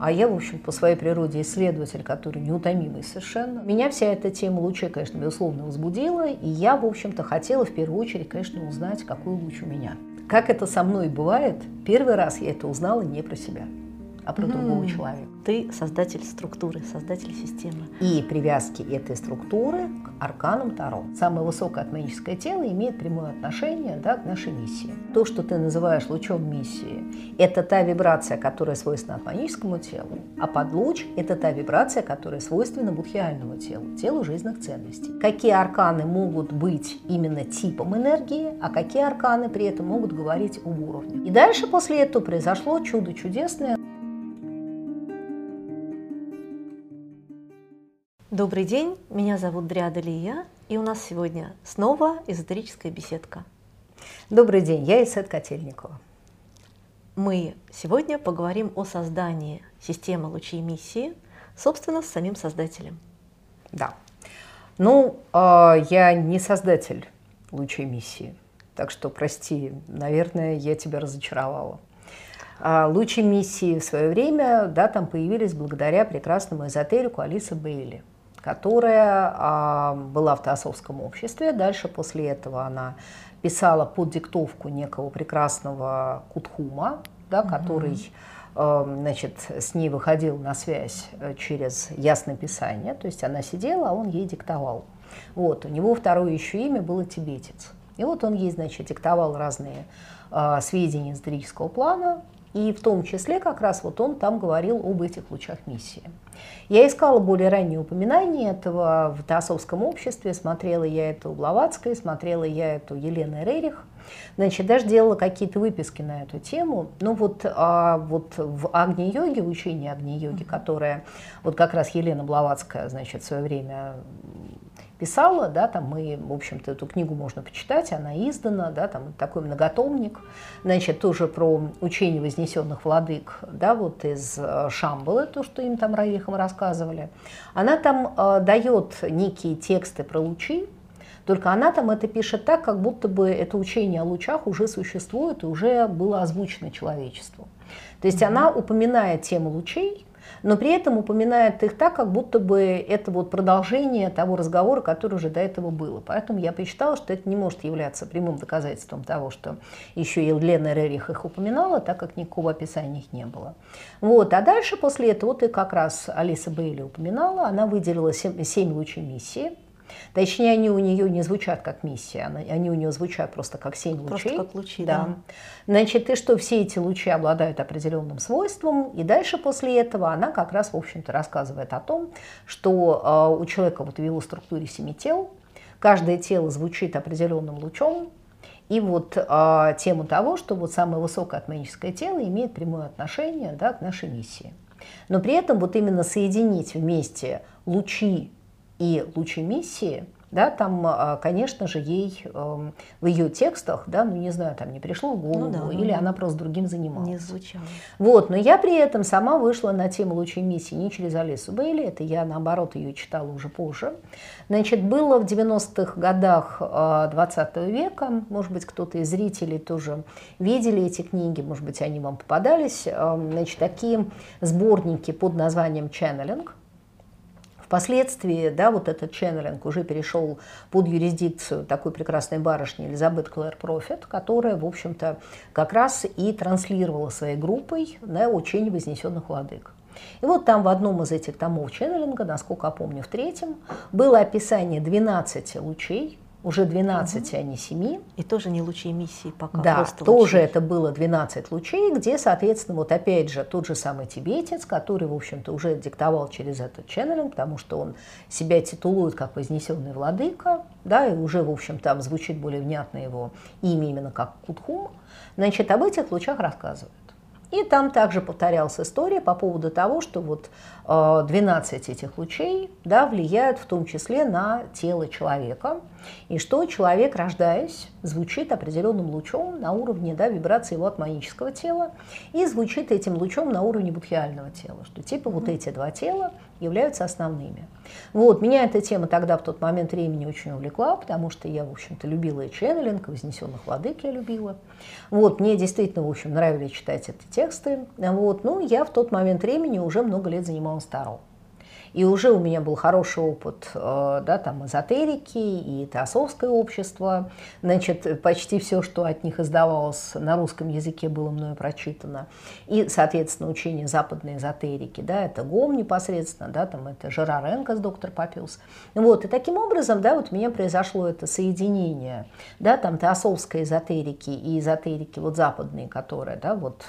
А я, в общем, по своей природе исследователь, который неутомимый совершенно. Меня вся эта тема лучей, конечно, безусловно, возбудила. И я, в общем-то, хотела в первую очередь, конечно, узнать, какой луч у меня. Как это со мной бывает, первый раз я это узнала не про себя а про mm. другого человека. Ты создатель структуры, создатель системы. И привязки этой структуры к арканам Таро. Самое высокое атманическое тело имеет прямое отношение да, к нашей миссии. То, что ты называешь лучом миссии, это та вибрация, которая свойственна атманическому телу, а подлуч – это та вибрация, которая свойственна будхиальному телу, телу жизненных ценностей. Какие арканы могут быть именно типом энергии, а какие арканы при этом могут говорить об уровне. И дальше после этого произошло чудо чудесное. Добрый день, меня зовут Дриада Лия, и у нас сегодня снова эзотерическая беседка. Добрый день, я Исет Котельникова. Мы сегодня поговорим о создании системы лучей миссии, собственно, с самим создателем. Да. Ну, э, я не создатель лучей миссии, так что, прости, наверное, я тебя разочаровала. А лучи миссии в свое время, да, там появились благодаря прекрасному эзотерику Алисы Бейли – которая а, была в Теософском обществе. Дальше после этого она писала под диктовку некого прекрасного Кутхума, да, угу. который э, значит, с ней выходил на связь э, через ясное писание, то есть она сидела, а он ей диктовал. Вот, у него второе еще имя было тибетец. И вот он ей, значит, диктовал разные э, сведения из дрического плана, и в том числе как раз вот он там говорил об этих лучах миссии. Я искала более ранние упоминания этого в Теософском обществе, смотрела я это у Блаватской, смотрела я это у Елены Рерих, Значит, даже делала какие-то выписки на эту тему. Ну вот, а, вот в Агни-йоге, в учении Агни-йоги, которое вот как раз Елена Блаватская, значит, в свое время писала, да, там мы, в общем-то, эту книгу можно почитать, она издана, да, там такой многотомник, значит, тоже про учение вознесенных владык, да, вот из э, Шамбалы, то, что им там Равихам рассказывали. Она там э, дает некие тексты про лучи, только она там это пишет так, как будто бы это учение о лучах уже существует и уже было озвучено человечеству. То есть mm-hmm. она упоминает тему лучей, но при этом упоминает их так, как будто бы это вот продолжение того разговора, который уже до этого было. Поэтому я посчитала, что это не может являться прямым доказательством того, что еще Елена Рерих их упоминала, так как никакого описания их не было. Вот. А дальше после этого, вот и как раз Алиса Бейли упоминала, она выделила семь лучей миссии, Точнее, они у нее не звучат как миссия, они у нее звучат просто как семь лучей. Просто как лучи, да. да. Значит, и что все эти лучи обладают определенным свойством, и дальше после этого она как раз, в общем-то, рассказывает о том, что э, у человека вот в его структуре семи тел, каждое тело звучит определенным лучом, и вот э, тему того, что вот самое высокое атманическое тело имеет прямое отношение да, к нашей миссии. Но при этом вот именно соединить вместе лучи и лучи миссии, да, там, а, конечно же, ей эм, в ее текстах, да, ну не знаю, там не пришло в голову, ну, да, или ну, она просто другим занималась. Не звучало. Вот, но я при этом сама вышла на тему лучей миссии не через Алису Бейли, это я, наоборот, ее читала уже позже. Значит, было в 90-х годах 20 а, века, может быть, кто-то из зрителей тоже видели эти книги, может быть, они вам попадались, эм, значит, такие сборники под названием «Ченнелинг», Впоследствии, да, вот этот ченнелинг уже перешел под юрисдикцию такой прекрасной барышни Элизабет Клэр Профит, которая, в общем-то, как раз и транслировала своей группой на учение вознесенных владык. И вот там в одном из этих томов ченнелинга, насколько я помню, в третьем, было описание 12 лучей, уже 12, угу. а не 7. И тоже не лучи эмиссии пока. Да, тоже лучи. это было 12 лучей, где, соответственно, вот опять же тот же самый тибетец, который, в общем-то, уже диктовал через этот ченнелинг, потому что он себя титулует как вознесенный владыка, да, и уже, в общем, там звучит более внятно его имя именно как Кутхум, значит, об этих лучах рассказывает. И там также повторялась история по поводу того, что вот 12 э, этих лучей да, влияют в том числе на тело человека, и что человек, рождаясь, звучит определенным лучом на уровне да, вибрации его атманического тела и звучит этим лучом на уровне будхиального тела, что типа вот эти два тела являются основными. Вот, меня эта тема тогда в тот момент времени очень увлекла, потому что я, в общем-то, любила и ченнелинг, вознесенных владык я любила. Вот, мне действительно, в общем, нравилось читать эти тексты. Вот. Ну, я в тот момент времени уже много лет занималась Таро. И уже у меня был хороший опыт э, да, там, эзотерики и теософское общество. Значит, почти все, что от них издавалось на русском языке, было мною прочитано. И, соответственно, учение западной эзотерики. Да, это ГОМ непосредственно, да, там это Жерар Энкас, доктор Папиус. Вот, и таким образом да, вот у меня произошло это соединение да, там, теософской эзотерики и эзотерики вот западной, которая, да, вот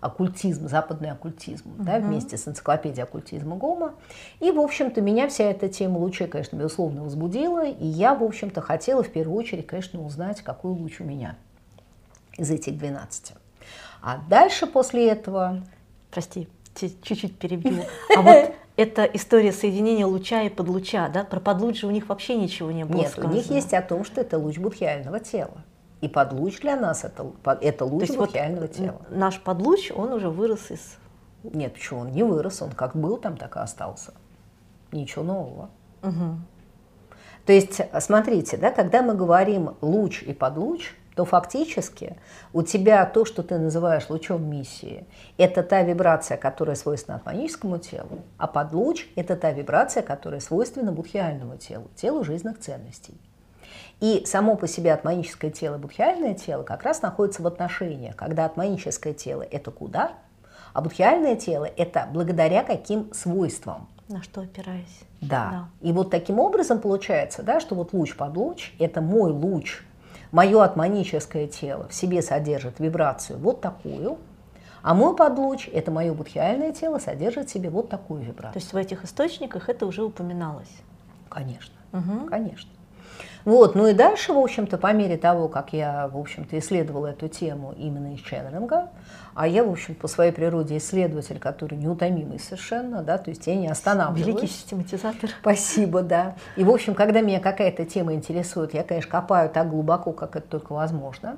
оккультизм, западный оккультизм, угу. да, вместе с энциклопедией оккультизма ГОМа. И, в общем-то, меня вся эта тема лучей, конечно, безусловно, возбудила. И я, в общем-то, хотела в первую очередь, конечно, узнать, какой луч у меня из этих 12. А дальше после этого... Прости, чуть-чуть перебью. А вот эта история соединения луча и подлуча, да? Про подлуч же у них вообще ничего не было Нет, сказано. у них есть о том, что это луч будхиального тела. И подлуч для нас это, это луч будхиального вот тела. Наш подлуч, он уже вырос из нет, почему он не вырос, он как был там, так и остался. Ничего нового. Угу. То есть, смотрите, да, когда мы говорим луч и подлуч, то фактически у тебя то, что ты называешь лучом миссии, это та вибрация, которая свойственна атманическому телу, а подлуч – это та вибрация, которая свойственна будхиальному телу, телу жизненных ценностей. И само по себе атманическое тело и будхиальное тело как раз находятся в отношениях, когда атманическое тело – это куда, а будхиальное тело – это благодаря каким свойствам. На что опираясь. Да. да. И вот таким образом получается, да, что вот луч под луч – это мой луч, мое атманическое тело в себе содержит вибрацию вот такую, а мой подлуч – это мое будхиальное тело, содержит в себе вот такую вибрацию. То есть в этих источниках это уже упоминалось? Конечно, угу. конечно. Вот, ну и дальше, в общем-то, по мере того, как я, в общем-то, исследовала эту тему именно из ченнелинга, а я, в общем, по своей природе исследователь, который неутомимый совершенно, да, то есть я не останавливаюсь. Великий систематизатор. Спасибо, да. И, в общем, когда меня какая-то тема интересует, я, конечно, копаю так глубоко, как это только возможно.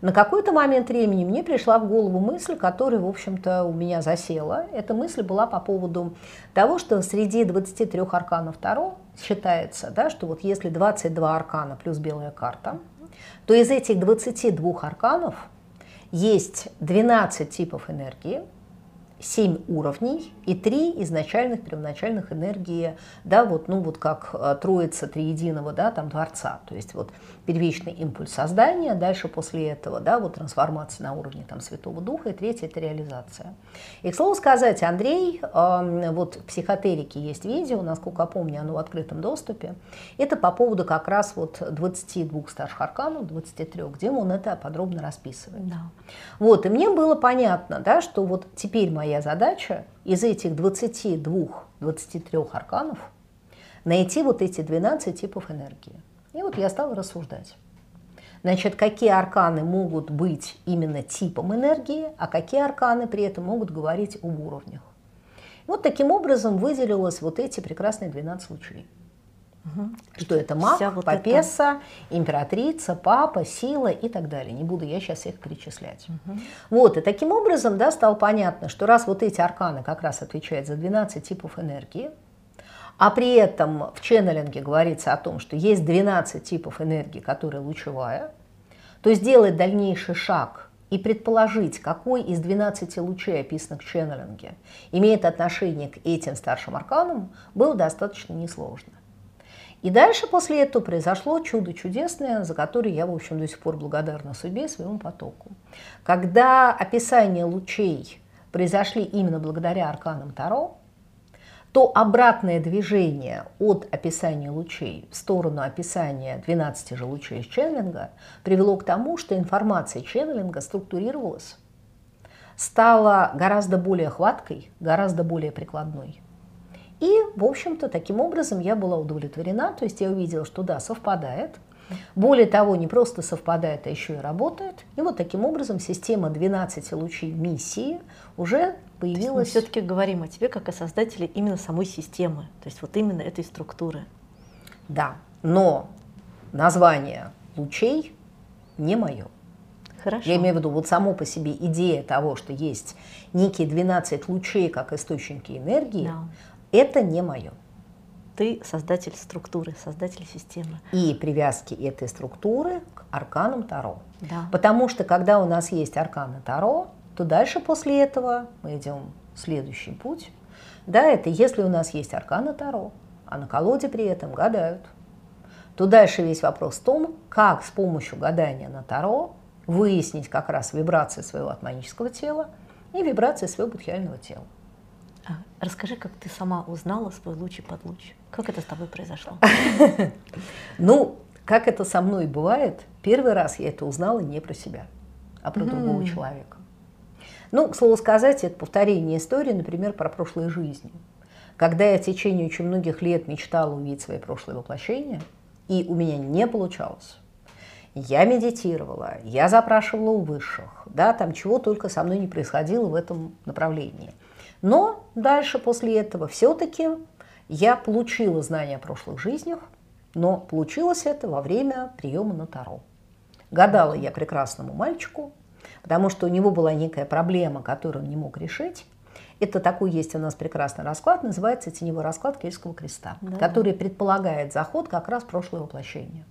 На какой-то момент времени мне пришла в голову мысль, которая, в общем-то, у меня засела. Эта мысль была по поводу того, что среди 23 арканов Таро считается, да, что вот если 22 аркана плюс белая карта, то из этих 22 арканов есть 12 типов энергии – 7 уровней и 3 изначальных первоначальных энергии, да, вот, ну вот как э, троица триединого, да, там Творца, то есть вот первичный импульс создания, дальше после этого, да, вот трансформация на уровне там Святого Духа, и третье это реализация. И, к слову сказать, Андрей, э, вот в психотерике есть видео, насколько я помню, оно в открытом доступе, это по поводу как раз вот 22 старших арканов, 23, где он это подробно расписывает. Да. Вот, и мне было понятно, да, что вот теперь моя моя задача из этих 22-23 арканов найти вот эти 12 типов энергии. И вот я стала рассуждать. Значит, какие арканы могут быть именно типом энергии, а какие арканы при этом могут говорить об уровнях. Вот таким образом выделилось вот эти прекрасные 12 лучей. Угу. Что это маг, вот папеса, это... императрица, папа, сила и так далее. Не буду я сейчас их перечислять. Угу. Вот, и таким образом да, стало понятно, что раз вот эти арканы как раз отвечают за 12 типов энергии, а при этом в ченнелинге говорится о том, что есть 12 типов энергии, которая лучевая, то сделать дальнейший шаг и предположить, какой из 12 лучей, описанных в ченнелинге, имеет отношение к этим старшим арканам, было достаточно несложно. И дальше после этого произошло чудо чудесное, за которое я, в общем, до сих пор благодарна судьбе и своему потоку. Когда описание лучей произошли именно благодаря арканам Таро, то обратное движение от описания лучей в сторону описания 12 же лучей из ченнелинга привело к тому, что информация ченнелинга структурировалась, стала гораздо более хваткой, гораздо более прикладной. И, в общем-то, таким образом я была удовлетворена, то есть я увидела, что да, совпадает. Более того, не просто совпадает, а еще и работает. И вот таким образом система 12 лучей миссии уже появилась. мы все-таки говорим о тебе как о создателе именно самой системы, то есть вот именно этой структуры. Да, но название лучей не мое. Хорошо. Я имею в виду, вот само по себе идея того, что есть некие 12 лучей как источники энергии, да. Это не мое. Ты создатель структуры, создатель системы. И привязки этой структуры к арканам Таро. Да. Потому что когда у нас есть арканы Таро, то дальше после этого мы идем следующий путь. Да, это если у нас есть аркана Таро, а на колоде при этом гадают, то дальше весь вопрос в том, как с помощью гадания на Таро выяснить как раз вибрации своего атманического тела и вибрации своего будхиального тела. А, расскажи, как ты сама узнала свой луч и подлуч. Как это с тобой произошло? Ну, как это со мной бывает, первый раз я это узнала не про себя, а про другого человека. Ну, к слову сказать, это повторение истории, например, про прошлые жизни. Когда я в течение очень многих лет мечтала увидеть свои прошлые воплощения, и у меня не получалось. Я медитировала, я запрашивала у высших, да, там чего только со мной не происходило в этом направлении. Но дальше после этого все-таки я получила знания о прошлых жизнях, но получилось это во время приема на Таро. Гадала я прекрасному мальчику, потому что у него была некая проблема, которую он не мог решить. Это такой есть у нас прекрасный расклад, называется теневой расклад Кельтского креста, да. который предполагает заход как раз в прошлое воплощение.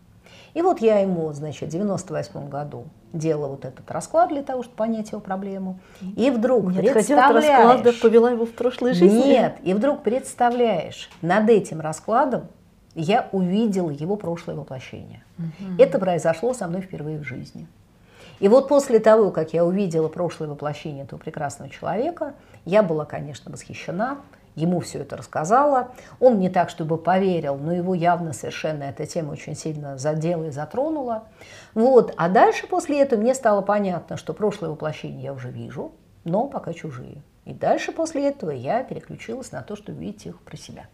И вот я ему, значит, в 98 году делала вот этот расклад для того, чтобы понять его проблему. И вдруг Нет, представляешь... расклада повела его в прошлой жизни? Нет, и вдруг представляешь, над этим раскладом я увидела его прошлое воплощение. Угу. Это произошло со мной впервые в жизни. И вот после того, как я увидела прошлое воплощение этого прекрасного человека, я была, конечно, восхищена, ему все это рассказала. Он не так, чтобы поверил, но его явно совершенно эта тема очень сильно задела и затронула. Вот. А дальше после этого мне стало понятно, что прошлое воплощение я уже вижу, но пока чужие. И дальше после этого я переключилась на то, чтобы видеть их про себя.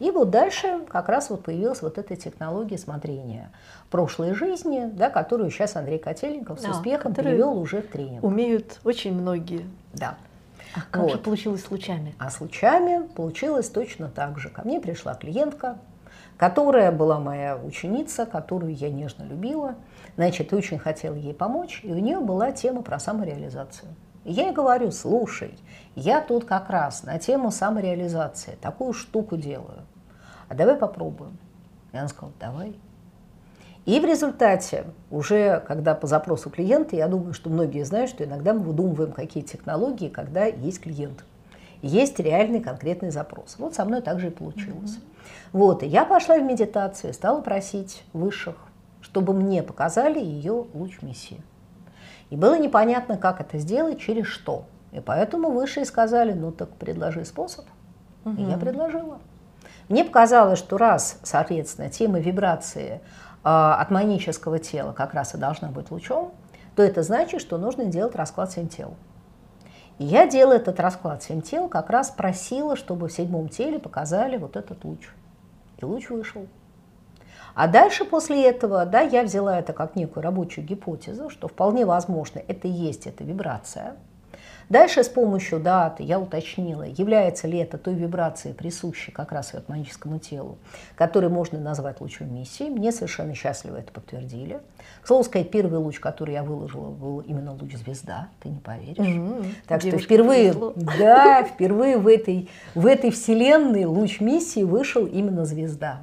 И вот дальше как раз вот появилась вот эта технология смотрения прошлой жизни, да, которую сейчас Андрей Котельников с да, успехом перевел уже в тренинг. Умеют очень многие. Да. А как вот. же получилось с лучами? А с лучами получилось точно так же. Ко мне пришла клиентка, которая была моя ученица, которую я нежно любила. Значит, очень хотела ей помочь, и у нее была тема про самореализацию. И я ей говорю, слушай, я тут как раз на тему самореализации такую штуку делаю. А давай попробуем. И она сказала, давай. И в результате, уже когда по запросу клиента, я думаю, что многие знают, что иногда мы выдумываем какие технологии, когда есть клиент. Есть реальный конкретный запрос. Вот со мной также и получилось. Mm-hmm. Вот, и я пошла в медитацию, стала просить высших, чтобы мне показали ее луч миссии. И было непонятно, как это сделать, через что. И поэтому высшие сказали, ну так предложи способ. Угу. И я предложила. Мне показалось, что раз, соответственно, тема вибрации от манического тела как раз и должна быть лучом, то это значит, что нужно делать расклад семь тел. И я делала этот расклад семь тел, как раз просила, чтобы в седьмом теле показали вот этот луч. И луч вышел. А дальше после этого, да, я взяла это как некую рабочую гипотезу, что вполне возможно это и есть эта вибрация. Дальше с помощью даты я уточнила, является ли это той вибрацией, присущей как раз атманическому телу, которую можно назвать лучом миссии. Мне совершенно счастливо это подтвердили. К слову сказать, первый луч, который я выложила, был именно луч звезда, ты не поверишь. Mm-hmm. Так Девушка что впервые, да, впервые в этой, в этой вселенной луч миссии вышел именно звезда.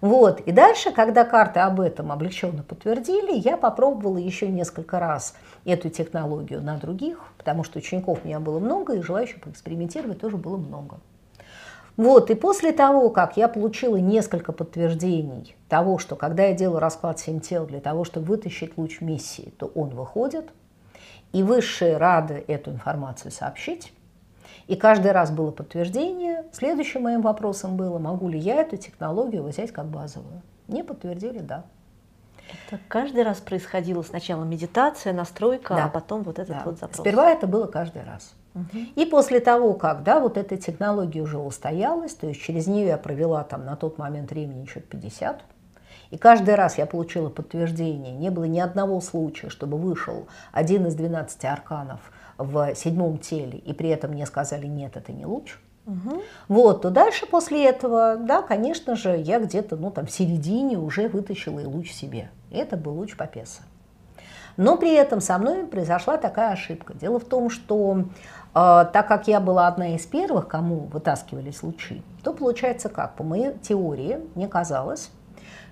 Вот. И дальше, когда карты об этом облегченно подтвердили, я попробовала еще несколько раз эту технологию на других, потому что учеников у меня было много, и желающих поэкспериментировать тоже было много. Вот, и после того, как я получила несколько подтверждений того, что когда я делаю расклад семь тел для того, чтобы вытащить луч миссии, то он выходит, и высшие рады эту информацию сообщить, и каждый раз было подтверждение. Следующим моим вопросом было, могу ли я эту технологию взять как базовую. Мне подтвердили, да. Это каждый раз происходило сначала медитация, настройка, да. а потом вот этот да. вот запрос. Сперва это было каждый раз. Угу. И после того, как да, вот эта технология уже устоялась, то есть через нее я провела там на тот момент времени что-то 50, и каждый раз я получила подтверждение, не было ни одного случая, чтобы вышел один из 12 арканов – в седьмом теле, и при этом мне сказали, нет, это не луч, Угу. Вот, то дальше после этого, да, конечно же, я где-то, ну, там, в середине уже вытащила и луч себе. Это был луч Папеса. Но при этом со мной произошла такая ошибка. Дело в том, что э, так как я была одна из первых, кому вытаскивались лучи, то получается как? По моей теории, мне казалось,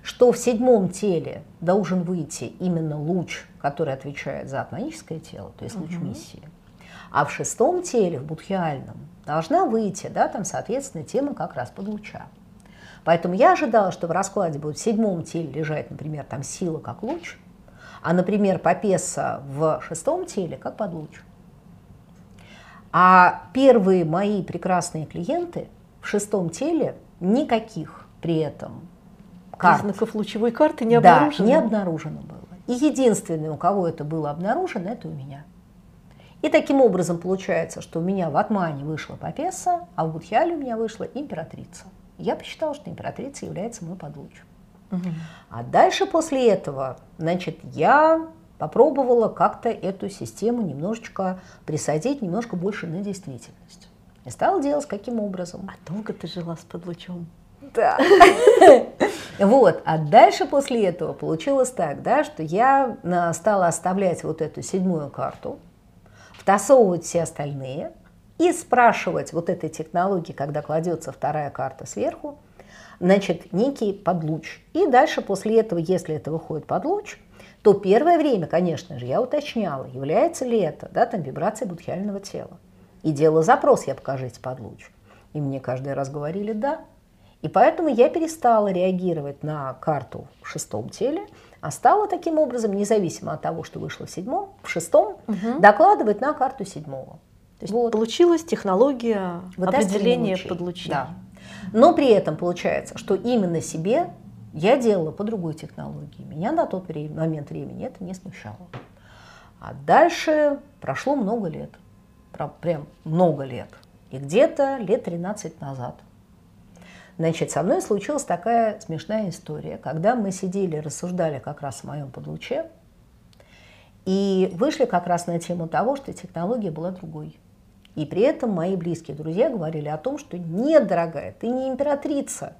что в седьмом теле должен выйти именно луч, который отвечает за атманическое тело, то есть луч угу. миссии. А в шестом теле, в будхиальном, должна выйти, да, там, соответственно, тема как раз под луча. Поэтому я ожидала, что в раскладе будет в седьмом теле лежать, например, там сила как луч, а, например, попеса в шестом теле как под луч. А первые мои прекрасные клиенты в шестом теле никаких при этом карт. Признаков лучевой карты не обнаружено? Да, не обнаружено было. И единственное, у кого это было обнаружено, это у меня. И таким образом получается, что у меня в Атмане вышла Папесса, а в Будхиале у меня вышла императрица. Я посчитала, что императрица является мой подлуч. Угу. А дальше после этого, значит, я попробовала как-то эту систему немножечко присадить немножко больше на действительность. И стала делать каким образом. А долго ты жила с подлучом? Да. Вот, а дальше после этого получилось так, да, что я а, стала оставлять вот эту седьмую карту, втасовывать все остальные и спрашивать вот этой технологии, когда кладется вторая карта сверху, значит, некий подлуч. И дальше после этого, если это выходит подлуч, то первое время, конечно же, я уточняла, является ли это да, там, вибрацией будхиального тела. И делала запрос, я покажите подлуч. И мне каждый раз говорили «да». И поэтому я перестала реагировать на карту в шестом теле, а стала таким образом, независимо от того, что вышло в седьмом, в шестом, угу. докладывать на карту седьмого. То есть вот. получилась технология определения подлучения. Да. Но при этом получается, что именно себе я делала по другой технологии. Меня на тот момент времени это не смущало. А дальше прошло много лет. Прям много лет. И где-то лет 13 назад Значит, со мной случилась такая смешная история, когда мы сидели, рассуждали как раз о моем подлуче, и вышли как раз на тему того, что технология была другой. И при этом мои близкие друзья говорили о том, что нет, дорогая, ты не императрица,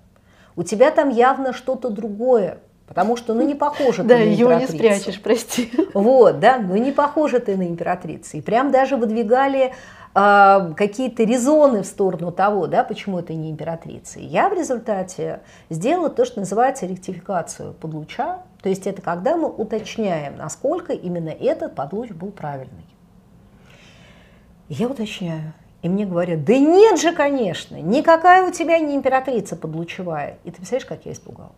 у тебя там явно что-то другое, потому что ну не похоже ты да, на императрицу. Да, его не спрячешь, прости. Вот, да, ну не похоже ты на императрицу. И прям даже выдвигали а, какие-то резоны в сторону того, да, почему это не императрица. Я в результате сделала то, что называется ректификацию подлуча, то есть это когда мы уточняем, насколько именно этот подлуч был правильный. Я уточняю, и мне говорят, да нет же, конечно, никакая у тебя не императрица подлучевая. И ты представляешь, как я испугалась?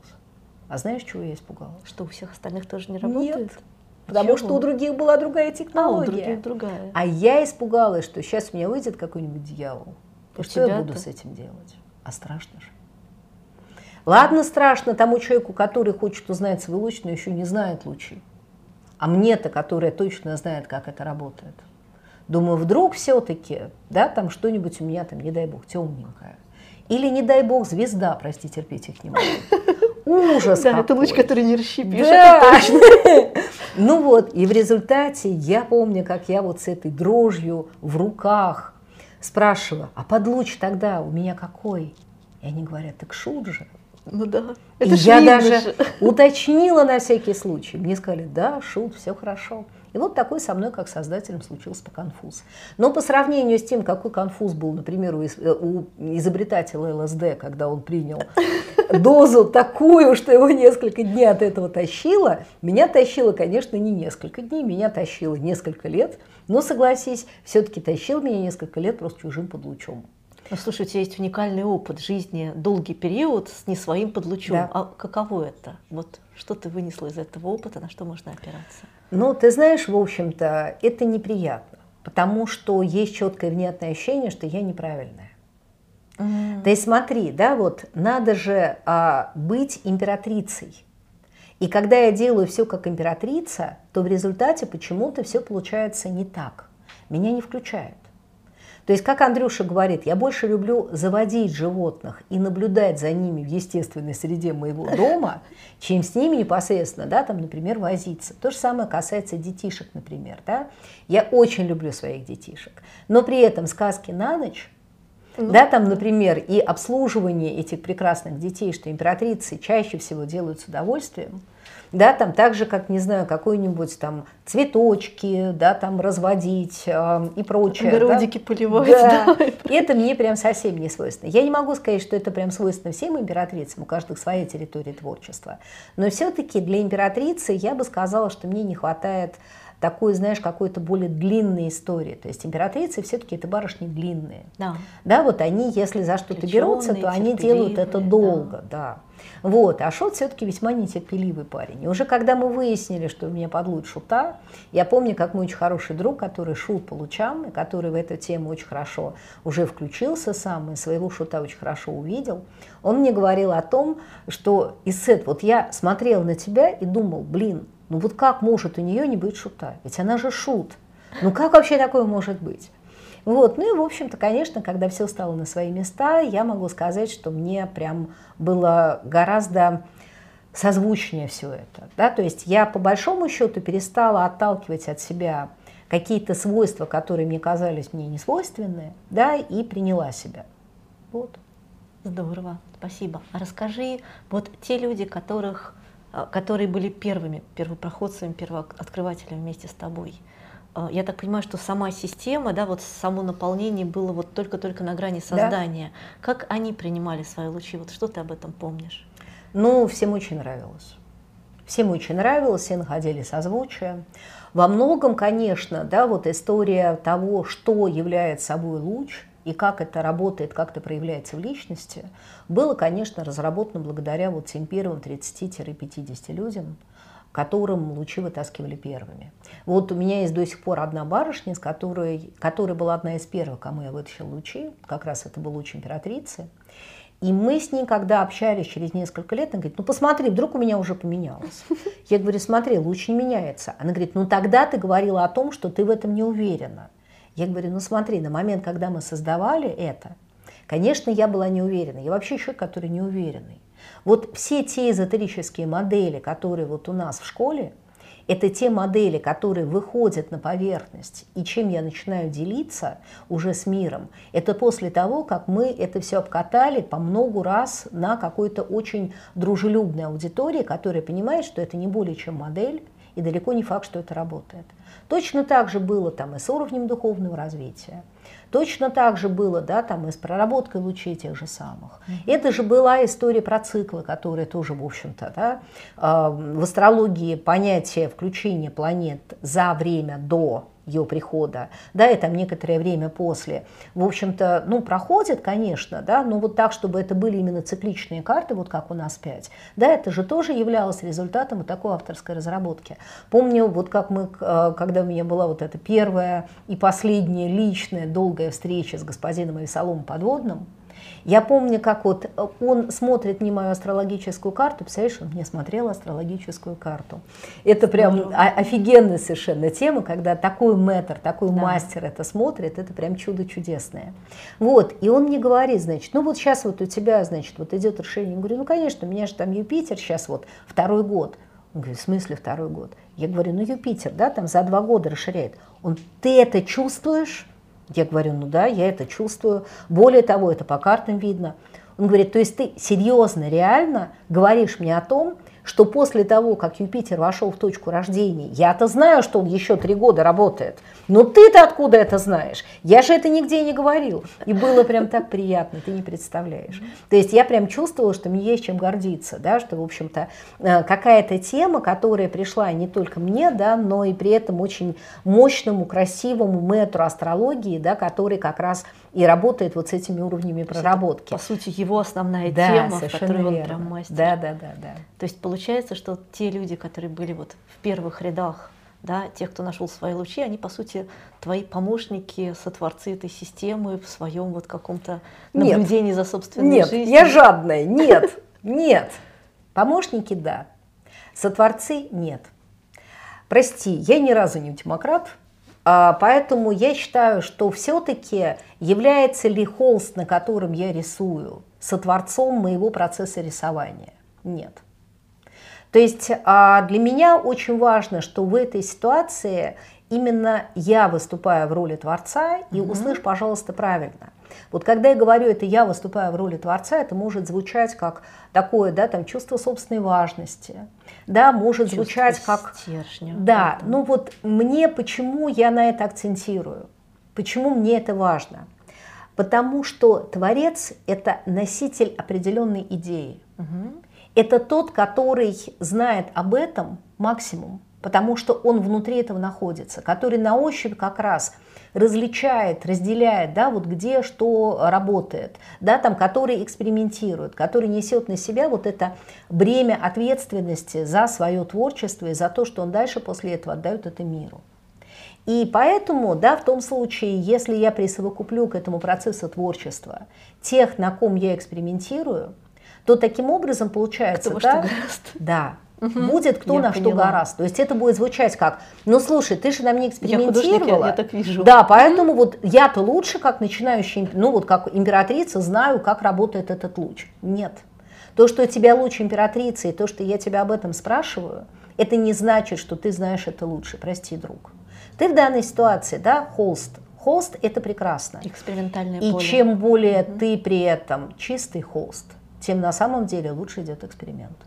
А знаешь, чего я испугалась? Что у всех остальных тоже не работает? Нет. Потому что у других была другая технология. А, у других другая. А я испугалась, что сейчас у меня выйдет какой-нибудь дьявол. И что я буду с этим делать? А страшно же. Ладно, страшно тому человеку, который хочет узнать свой луч, но еще не знает лучи. А мне-то, которая точно знает, как это работает. Думаю, вдруг все-таки, да, там что-нибудь у меня там, не дай бог, темненькое. Или, не дай бог, звезда, прости, терпеть их не могу. Ужас Да, это луч, который не расщепишь, да. Ну вот, и в результате я помню, как я вот с этой дрожью в руках спрашиваю, а под луч тогда у меня какой? И они говорят, так шут же. Ну да. Это и я даже уточнила на всякий случай. Мне сказали, да, шут, все хорошо. И вот такой со мной, как создателем, случился по конфуз. Но по сравнению с тем, какой конфуз был, например, у изобретателя ЛСД, когда он принял дозу такую, что его несколько дней от этого тащило, меня тащило, конечно, не несколько дней, меня тащило несколько лет, но, согласись, все-таки тащил меня несколько лет просто чужим подлучом. Ну, слушай, у тебя есть уникальный опыт жизни, долгий период с не своим подлучом. Да. А каково это? Вот что ты вынесла из этого опыта, на что можно опираться? Ну, ты знаешь, в общем-то, это неприятно, потому что есть четкое внятное ощущение, что я неправильная. Mm. То есть смотри, да, вот надо же а, быть императрицей. И когда я делаю все как императрица, то в результате почему-то все получается не так. Меня не включают. То есть, как Андрюша говорит, я больше люблю заводить животных и наблюдать за ними в естественной среде моего дома, чем с ними непосредственно, да, там, например, возиться. То же самое касается детишек, например. Да? Я очень люблю своих детишек, но при этом сказки на ночь ну, да, там, например, и обслуживание этих прекрасных детей, что императрицы чаще всего делают с удовольствием, да, там так же, как, не знаю, какой-нибудь там цветочки, да, там разводить э, и прочее. Огородики да? поливать. Да. да. Это мне прям совсем не свойственно. Я не могу сказать, что это прям свойственно всем императрицам, у каждого своя территория творчества. Но все-таки для императрицы я бы сказала, что мне не хватает такой, знаешь, какой-то более длинной истории. То есть императрицы все-таки это барышни длинные. Да. Да, вот они, если за что-то берутся, то они делают это долго, да. да. Вот. А Шот все-таки весьма нетерпеливый парень. И уже когда мы выяснили, что у меня подлует шута, я помню, как мой очень хороший друг, который шел по лучам, и который в эту тему очень хорошо уже включился сам, и своего шута очень хорошо увидел, он мне говорил о том, что Исет, вот я смотрел на тебя и думал, блин, ну вот как может у нее не быть шута? Ведь она же шут. Ну как вообще такое может быть? Вот. Ну и, в общем-то, конечно, когда все стало на свои места, я могу сказать, что мне прям было гораздо созвучнее все это. Да? То есть я по большому счету перестала отталкивать от себя какие-то свойства, которые мне казались мне несвойственные, да, и приняла себя. Вот. Здорово, спасибо. А расскажи, вот те люди, которых, которые были первыми первопроходцами, первооткрывателями вместе с тобой, а, я так понимаю, что сама система, да, вот само наполнение было вот только-только на грани создания. Да. Как они принимали свои лучи? Вот что ты об этом помнишь? Ну, всем очень нравилось. Всем очень нравилось, все находили созвучие. Во многом, конечно, да, вот история того, что является собой луч и как это работает, как это проявляется в личности, было, конечно, разработано благодаря вот тем первым 30-50 людям, которым лучи вытаскивали первыми. Вот у меня есть до сих пор одна барышня, с которой, которая была одна из первых, кому я вытащила лучи, как раз это был луч императрицы. И мы с ней, когда общались через несколько лет, она говорит, ну посмотри, вдруг у меня уже поменялось. Я говорю, смотри, луч не меняется. Она говорит, ну тогда ты говорила о том, что ты в этом не уверена. Я говорю, ну смотри, на момент, когда мы создавали это, конечно, я была не уверена. Я вообще человек, который не уверенный. Вот все те эзотерические модели, которые вот у нас в школе, это те модели, которые выходят на поверхность, и чем я начинаю делиться уже с миром, это после того, как мы это все обкатали по много раз на какой-то очень дружелюбной аудитории, которая понимает, что это не более чем модель, и далеко не факт, что это работает. Точно так же было там и с уровнем духовного развития. Точно так же было, да, там и с проработкой лучей тех же самых. Mm-hmm. Это же была история про циклы, которые тоже, в общем-то, да, а, в астрологии понятие включения планет за время до ее прихода, да, и там некоторое время после, в общем-то, ну, проходит, конечно, да, но вот так, чтобы это были именно цикличные карты, вот как у нас 5, да, это же тоже являлось результатом вот такой авторской разработки. Помню, вот как мы, э, когда у меня была вот эта первая и последняя личная долгая встреча с господином Авесолом Подводным, я помню, как вот э, он смотрит не мою астрологическую карту, представляешь, он мне смотрел астрологическую карту. Это прям офигенная совершенно тема, когда такой мэтр, такой да. мастер это смотрит, это прям чудо чудесное. Вот, и он мне говорит, значит, ну вот сейчас вот у тебя, значит, вот идет решение. Я говорю, ну конечно, у меня же там Юпитер сейчас вот второй год. Он говорит, в смысле второй год? Я говорю, ну Юпитер, да, там за два года расширяет. Он, ты это чувствуешь? Я говорю, ну да, я это чувствую. Более того, это по картам видно. Он говорит, то есть ты серьезно, реально говоришь мне о том, что после того, как Юпитер вошел в точку рождения, я-то знаю, что он еще три года работает, но ты-то откуда это знаешь? Я же это нигде не говорил. И было прям так приятно, ты не представляешь. То есть я прям чувствовала, что мне есть чем гордиться, да, что, в общем-то, э, какая-то тема, которая пришла не только мне, да, но и при этом очень мощному, красивому мэтру астрологии, да, который как раз и работает вот с этими уровнями проработки. По сути, его основная да, тема, в которой он прям мастер. Да, да, да, да. То есть получается, что те люди, которые были вот в первых рядах, да, тех, кто нашел свои лучи, они, по сути, твои помощники, сотворцы этой системы в своем вот каком-то наблюдении нет, за собственной нет, жизнью. Нет, я жадная, нет, нет. Помощники – да, сотворцы – нет. Прости, я ни разу не демократ, поэтому я считаю, что все-таки является ли холст, на котором я рисую, сотворцом моего процесса рисования? Нет. То есть а, для меня очень важно, что в этой ситуации именно я выступаю в роли творца, и угу. услышь, пожалуйста, правильно. Вот когда я говорю это я выступаю в роли творца, это может звучать как такое, да, там чувство собственной важности, да, может чувство звучать как, стержня, да, ну вот мне почему я на это акцентирую, почему мне это важно, потому что творец это носитель определенной идеи. Угу. Это тот, который знает об этом максимум. потому что он внутри этого находится, который на ощупь как раз различает, разделяет, да, вот где что работает, да, там, который экспериментирует, который несет на себя вот это бремя ответственности за свое творчество и за то, что он дальше после этого отдает это миру. И поэтому, да, в том случае, если я присовокуплю к этому процессу творчества тех, на ком я экспериментирую, то таким образом получается, кто да, что да, угу. будет кто я на поняла. что гораст. То есть это будет звучать как, ну слушай, ты же на мне экспериментировала. я, я так вижу. Да, поэтому вот я-то лучше, как начинающий, ну вот как императрица, знаю, как работает этот луч. Нет. То, что у тебя луч императрицы, и то, что я тебя об этом спрашиваю, это не значит, что ты знаешь это лучше. Прости, друг. Ты в данной ситуации, да, холст. Холст – это прекрасно. Экспериментальное И поле. чем более ты при этом чистый холст, тем на самом деле лучше идет эксперимент.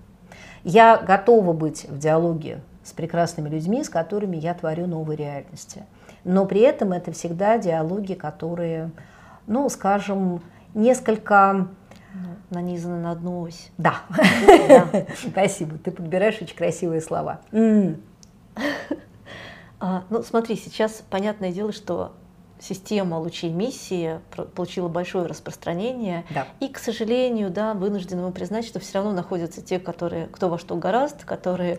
Я готова быть в диалоге с прекрасными людьми, с которыми я творю новые реальности. Но при этом это всегда диалоги, которые, ну, скажем, несколько... Нанизаны на одну ось. Да, Да. спасибо, ты подбираешь очень красивые слова. А, ну, смотри, сейчас понятное дело, что система лучей миссии получила большое распространение. Да. И, к сожалению, да, вынуждены мы признать, что все равно находятся те, которые кто во что гораст, которые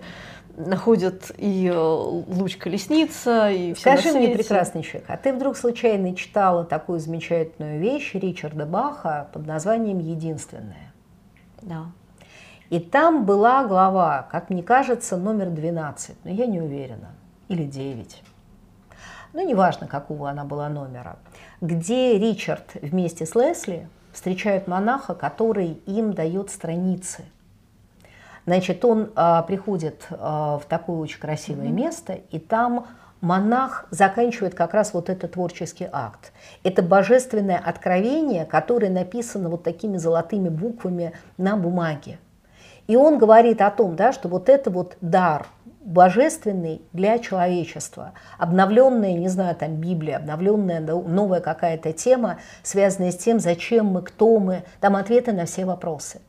находят и э, луч колесница, и все Скажи мне, прекрасный человек, а ты вдруг случайно читала такую замечательную вещь Ричарда Баха под названием «Единственное»? Да. И там была глава, как мне кажется, номер 12, но я не уверена, или 9. Ну, неважно, какого она была номера, где Ричард вместе с Лесли встречают монаха, который им дает страницы. Значит, он а, приходит а, в такое очень красивое место, и там монах заканчивает как раз вот этот творческий акт. Это божественное откровение, которое написано вот такими золотыми буквами на бумаге. И он говорит о том, да, что вот это вот дар божественный для человечества, обновленная, не знаю, там Библия, обновленная новая какая-то тема, связанная с тем, зачем мы, кто мы, там ответы на все вопросы.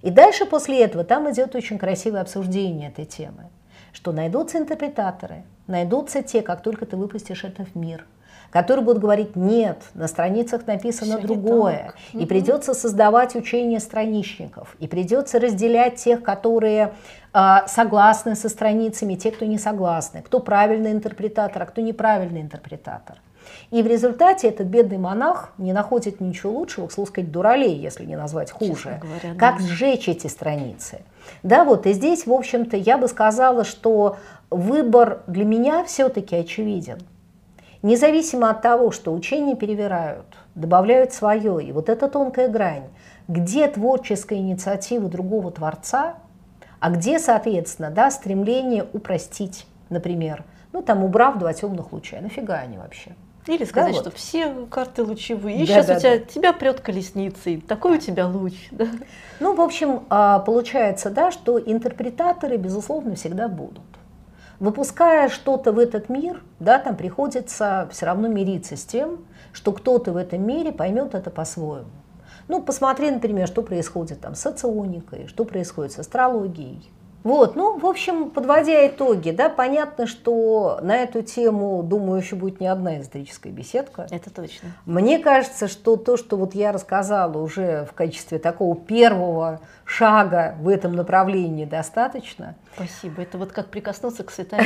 И дальше после этого там идет очень красивое обсуждение этой темы, что найдутся интерпретаторы, найдутся те, как только ты выпустишь это в мир, которые будут говорить, нет, на страницах написано Всё не другое, и придется создавать учение страничников, и придется разделять тех, которые а, согласны со страницами, те, кто не согласны, кто правильный интерпретатор, а кто неправильный интерпретатор. И в результате этот бедный монах не находит ничего лучшего, к слову сказать, дуралей, если не назвать хуже, говоря, да. как сжечь эти страницы. Да, вот и здесь, в общем-то, я бы сказала, что выбор для меня все-таки очевиден. Независимо от того, что учения перевирают, добавляют свое, и вот эта тонкая грань, где творческая инициатива другого творца, а где, соответственно, да, стремление упростить, например, ну там убрав два темных луча, нафига они вообще? Или сказать, вот. что все карты лучевые. И Да, сейчас да, у тебя, тебя прет колесницей. Такой у тебя луч. Да? Ну, в общем, а, получается, да, что интерпретаторы, безусловно, всегда будут. Выпуская что-то в этот мир, да, там приходится все равно мириться с тем, что кто-то в этом мире поймет это по-своему. Ну, посмотри, например, что происходит там с соционикой, что происходит с астрологией. Вот, ну, в общем, подводя итоги, да, понятно, что на эту тему, думаю, еще будет не одна эзотерическая беседка. Это точно. Мне кажется, что то, что вот я рассказала уже в качестве такого первого шага в этом направлении достаточно. Спасибо. Это вот как прикоснуться к святой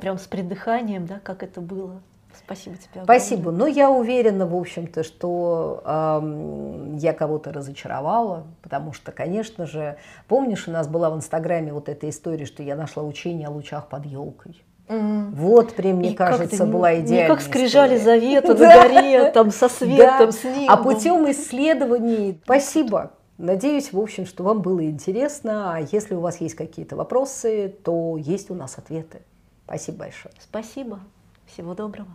прям с придыханием, да, как это было. Спасибо тебе. огромное. Спасибо. Но я уверена, в общем-то, что эм, я кого-то разочаровала, потому что, конечно же, помнишь, у нас была в Инстаграме вот эта история, что я нашла учение о лучах под елкой. Вот, прям, мне И кажется, была идеальная как скрижали история. завета на горе, там со светом, с небом. А путем исследований, спасибо. Надеюсь, в общем, что вам было интересно. А если у вас есть какие-то вопросы, то есть у нас ответы. Спасибо большое. Спасибо. Всего доброго.